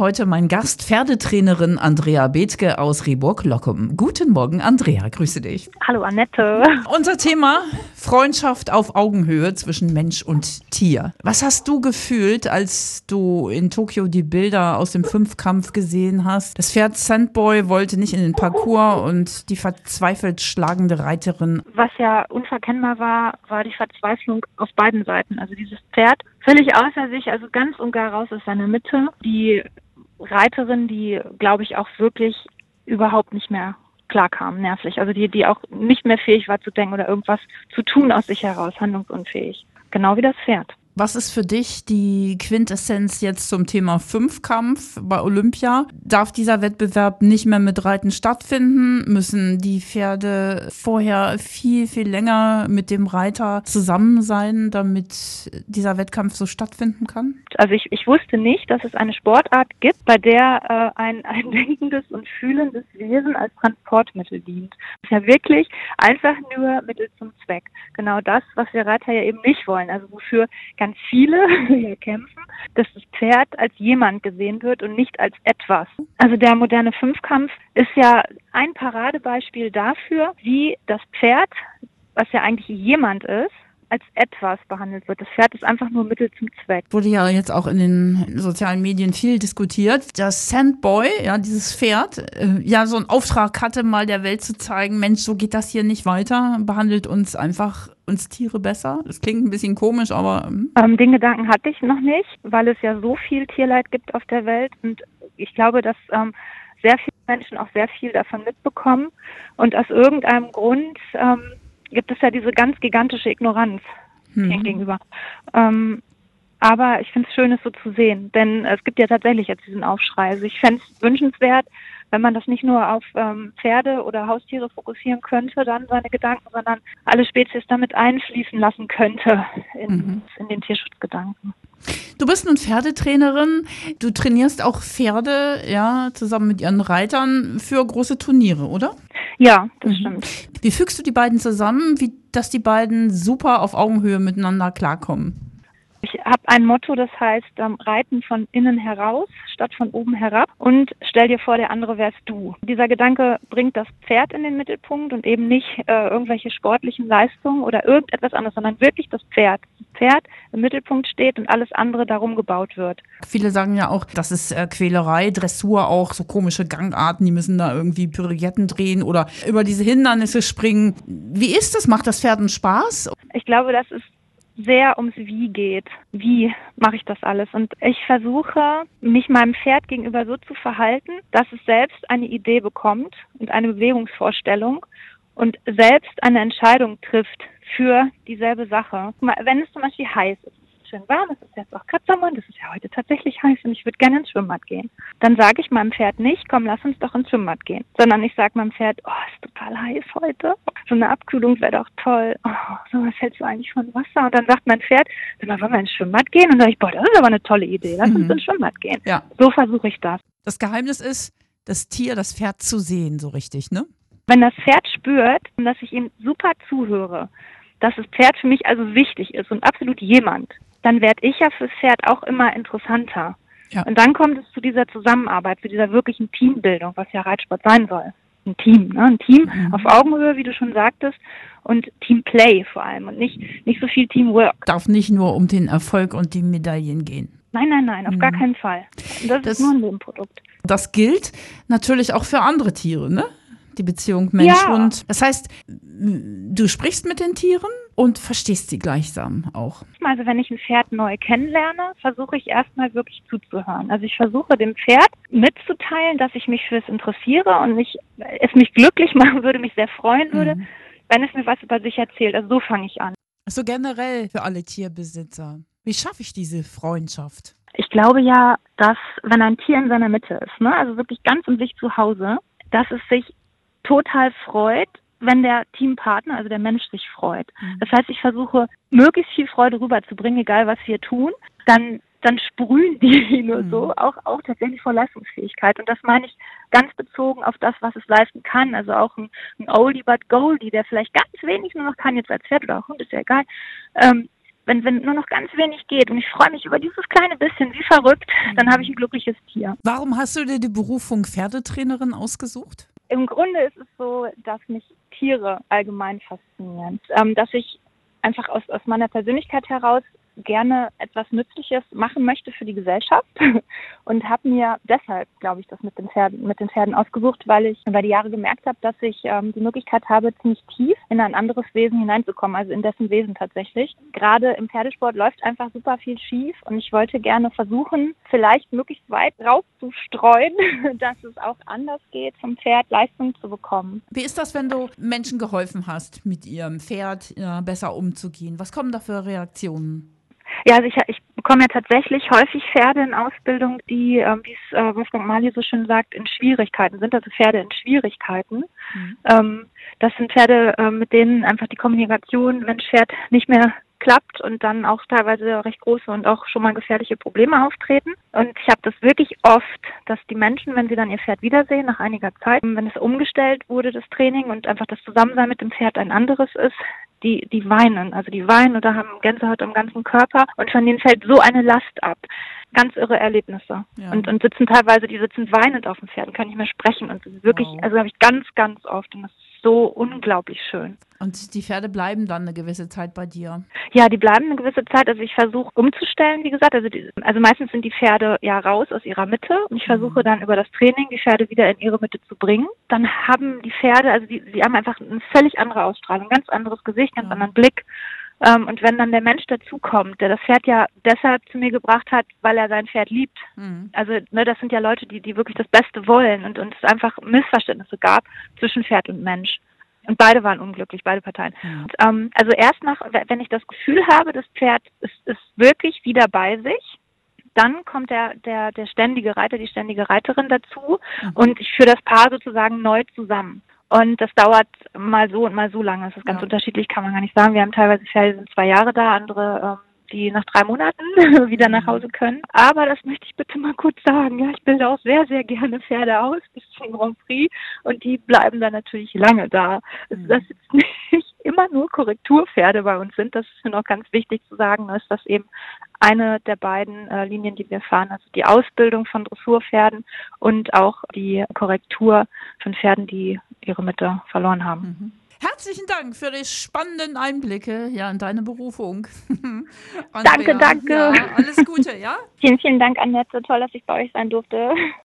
Heute mein Gast, Pferdetrainerin Andrea Bethke aus Rehburg-Lockum. Guten Morgen, Andrea, grüße dich. Hallo, Annette. Unser Thema Freundschaft auf Augenhöhe zwischen Mensch und Tier. Was hast du gefühlt, als du in Tokio die Bilder aus dem Fünfkampf gesehen hast? Das Pferd Sandboy wollte nicht in den Parcours und die verzweifelt schlagende Reiterin. Was ja unverkennbar war, war die Verzweiflung auf beiden Seiten. Also dieses Pferd völlig außer sich, also ganz und gar raus aus seiner Mitte. Die Reiterin, die, glaube ich, auch wirklich überhaupt nicht mehr klar kam, nervlich. Also die, die auch nicht mehr fähig war zu denken oder irgendwas zu tun aus sich heraus, handlungsunfähig. Genau wie das Pferd. Was ist für dich die Quintessenz jetzt zum Thema Fünfkampf bei Olympia? Darf dieser Wettbewerb nicht mehr mit Reiten stattfinden? Müssen die Pferde vorher viel, viel länger mit dem Reiter zusammen sein, damit dieser Wettkampf so stattfinden kann? Also ich, ich wusste nicht, dass es eine Sportart gibt, bei der äh, ein, ein denkendes und fühlendes Wesen als Transportmittel dient. Das ist ja wirklich einfach nur Mittel zum Zweck. Genau das, was wir Reiter ja eben nicht wollen. Also wofür ganz ganz viele hier kämpfen, dass das Pferd als jemand gesehen wird und nicht als etwas. Also der moderne Fünfkampf ist ja ein Paradebeispiel dafür, wie das Pferd, was ja eigentlich jemand ist, als etwas behandelt wird. Das Pferd ist einfach nur Mittel zum Zweck. Wurde ja jetzt auch in den sozialen Medien viel diskutiert. Das Sandboy, ja, dieses Pferd, äh, ja, so einen Auftrag hatte, mal der Welt zu zeigen, Mensch, so geht das hier nicht weiter, behandelt uns einfach uns Tiere besser. Das klingt ein bisschen komisch, aber. Ähm, ähm den Gedanken hatte ich noch nicht, weil es ja so viel Tierleid gibt auf der Welt. Und ich glaube, dass ähm, sehr viele Menschen auch sehr viel davon mitbekommen. Und aus irgendeinem Grund ähm, gibt es ja diese ganz gigantische Ignoranz mhm. gegenüber. Ähm, aber ich finde es schön, es so zu sehen, denn es gibt ja tatsächlich jetzt diesen Aufschrei. Also ich fände es wünschenswert, wenn man das nicht nur auf ähm, Pferde oder Haustiere fokussieren könnte, dann seine Gedanken, sondern alle Spezies damit einfließen lassen könnte in, mhm. in den Tierschutzgedanken. Du bist nun Pferdetrainerin. Du trainierst auch Pferde, ja, zusammen mit ihren Reitern für große Turniere, oder? Ja, das mhm. stimmt. Wie fügst du die beiden zusammen, wie, dass die beiden super auf Augenhöhe miteinander klarkommen? Ich habe ein Motto, das heißt ähm, Reiten von innen heraus statt von oben herab und stell dir vor, der andere wärst du. Dieser Gedanke bringt das Pferd in den Mittelpunkt und eben nicht äh, irgendwelche sportlichen Leistungen oder irgendetwas anderes, sondern wirklich das Pferd. Das Pferd im Mittelpunkt steht und alles andere darum gebaut wird. Viele sagen ja auch, das ist äh, Quälerei, Dressur auch, so komische Gangarten, die müssen da irgendwie Pirouetten drehen oder über diese Hindernisse springen. Wie ist das? Macht das Pferden Spaß? Ich glaube, das ist sehr ums Wie geht. Wie mache ich das alles? Und ich versuche, mich meinem Pferd gegenüber so zu verhalten, dass es selbst eine Idee bekommt und eine Bewegungsvorstellung und selbst eine Entscheidung trifft für dieselbe Sache. Wenn es zum Beispiel heiß ist, schön warm, es ist jetzt auch gerade Sommer und es ist ja heute tatsächlich heiß und ich würde gerne ins Schwimmbad gehen. Dann sage ich meinem Pferd nicht, komm, lass uns doch ins Schwimmbad gehen, sondern ich sage meinem Pferd, oh, ist total heiß heute. So eine Abkühlung wäre doch toll. Oh, so was hältst du eigentlich von Wasser? Und dann sagt mein Pferd, sag mal, wollen wir ins Schwimmbad gehen? Und dann sage ich, boah, das ist aber eine tolle Idee, lass mhm. uns ins Schwimmbad gehen. Ja. So versuche ich das. Das Geheimnis ist, das Tier, das Pferd zu sehen, so richtig, ne? Wenn das Pferd spürt, dass ich ihm super zuhöre, dass das Pferd für mich also wichtig ist und absolut jemand, dann werde ich ja fürs Pferd auch immer interessanter. Ja. Und dann kommt es zu dieser Zusammenarbeit, zu dieser wirklichen Teambildung, was ja Reitsport sein soll. Ein Team, ne? ein Team mhm. auf Augenhöhe, wie du schon sagtest, und Teamplay vor allem und nicht, nicht so viel Teamwork. Darf nicht nur um den Erfolg und die Medaillen gehen. Nein, nein, nein, auf mhm. gar keinen Fall. Das, das, ist nur ein Nebenprodukt. Das gilt natürlich auch für andere Tiere, ne? Die Beziehung Mensch-Hund. Ja. Das heißt, du sprichst mit den Tieren, und verstehst sie gleichsam auch. Also wenn ich ein Pferd neu kennenlerne, versuche ich erstmal wirklich zuzuhören. Also ich versuche dem Pferd mitzuteilen, dass ich mich für es interessiere und mich, es mich glücklich machen würde, mich sehr freuen würde, mhm. wenn es mir was über sich erzählt. Also so fange ich an. So also generell für alle Tierbesitzer. Wie schaffe ich diese Freundschaft? Ich glaube ja, dass wenn ein Tier in seiner Mitte ist, ne, also wirklich ganz in sich zu Hause, dass es sich total freut, wenn der Teampartner, also der Mensch, sich freut. Mhm. Das heißt, ich versuche, möglichst viel Freude rüberzubringen, egal was wir tun. Dann dann sprühen die nur so, mhm. auch, auch tatsächlich vor Leistungsfähigkeit. Und das meine ich ganz bezogen auf das, was es leisten kann. Also auch ein, ein Oldie but Goldie, der vielleicht ganz wenig nur noch kann, jetzt als Pferd oder auch Hund, ist ja egal. Ähm, wenn, wenn nur noch ganz wenig geht und ich freue mich über dieses kleine bisschen wie verrückt, dann habe ich ein glückliches Tier. Warum hast du dir die Berufung Pferdetrainerin ausgesucht? Im Grunde ist es so, dass mich Tiere allgemein faszinieren. Ähm, dass ich einfach aus, aus meiner Persönlichkeit heraus gerne etwas Nützliches machen möchte für die Gesellschaft und habe mir deshalb, glaube ich, das mit den Pferden, mit den Pferden ausgesucht, weil ich über die Jahre gemerkt habe, dass ich ähm, die Möglichkeit habe, ziemlich tief in ein anderes Wesen hineinzukommen, also in dessen Wesen tatsächlich. Gerade im Pferdesport läuft einfach super viel schief und ich wollte gerne versuchen, vielleicht möglichst weit rauszustreuen, dass es auch anders geht, vom Pferd Leistung zu bekommen. Wie ist das, wenn du Menschen geholfen hast, mit ihrem Pferd ja, besser umzugehen? Was kommen da für Reaktionen? Ja, also ich, ich bekomme ja tatsächlich häufig Pferde in Ausbildung, die, ähm, wie es äh, Wolfgang Mali so schön sagt, in Schwierigkeiten sind, also Pferde in Schwierigkeiten. Mhm. Ähm, das sind Pferde, äh, mit denen einfach die Kommunikation Mensch-Pferd nicht mehr klappt und dann auch teilweise recht große und auch schon mal gefährliche Probleme auftreten. Und ich habe das wirklich oft, dass die Menschen, wenn sie dann ihr Pferd wiedersehen, nach einiger Zeit, wenn es umgestellt wurde, das Training und einfach das Zusammensein mit dem Pferd ein anderes ist, die, die weinen. Also die weinen oder haben Gänsehaut am ganzen Körper und von denen fällt so eine Last ab. Ganz irre Erlebnisse. Ja. Und, und sitzen teilweise, die sitzen weinend auf dem Pferd und können nicht mehr sprechen. Und wirklich, wow. also habe ich ganz, ganz oft und das ist so unglaublich schön. Und die Pferde bleiben dann eine gewisse Zeit bei dir? Ja, die bleiben eine gewisse Zeit. Also ich versuche umzustellen, wie gesagt. Also, die, also meistens sind die Pferde ja raus aus ihrer Mitte und ich versuche mhm. dann über das Training die Pferde wieder in ihre Mitte zu bringen. Dann haben die Pferde, also die, die haben einfach eine völlig andere Ausstrahlung, ganz anderes Gesicht, ganz ja. anderen Blick. Ähm, und wenn dann der Mensch dazukommt, der das Pferd ja deshalb zu mir gebracht hat, weil er sein Pferd liebt. Mhm. Also ne, das sind ja Leute, die, die wirklich das Beste wollen und, und es einfach Missverständnisse gab zwischen Pferd und Mensch. Und beide waren unglücklich, beide Parteien. Mhm. Und, ähm, also erst nach, wenn ich das Gefühl habe, das Pferd ist, ist wirklich wieder bei sich, dann kommt der, der, der ständige Reiter, die ständige Reiterin dazu mhm. und ich führe das Paar sozusagen neu zusammen. Und das dauert mal so und mal so lange. Das ist ganz ja. unterschiedlich, kann man gar nicht sagen. Wir haben teilweise Pferde, die sind zwei Jahre da, andere ähm, die nach drei Monaten wieder nach mhm. Hause können. Aber das möchte ich bitte mal kurz sagen. Ja, ich bilde auch sehr, sehr gerne Pferde aus bis zum Grand Prix und die bleiben dann natürlich lange da. Also das jetzt nicht immer nur Korrekturpferde bei uns sind. Das ist mir noch ganz wichtig zu sagen, ist das eben eine der beiden äh, Linien, die wir fahren, also die Ausbildung von Dressurpferden und auch die Korrektur von Pferden, die ihre Mitte verloren haben. Mhm. Herzlichen Dank für die spannenden Einblicke ja, in deine Berufung. danke, danke. Ja, alles Gute, ja? Vielen, vielen Dank, Annette. Toll, dass ich bei euch sein durfte.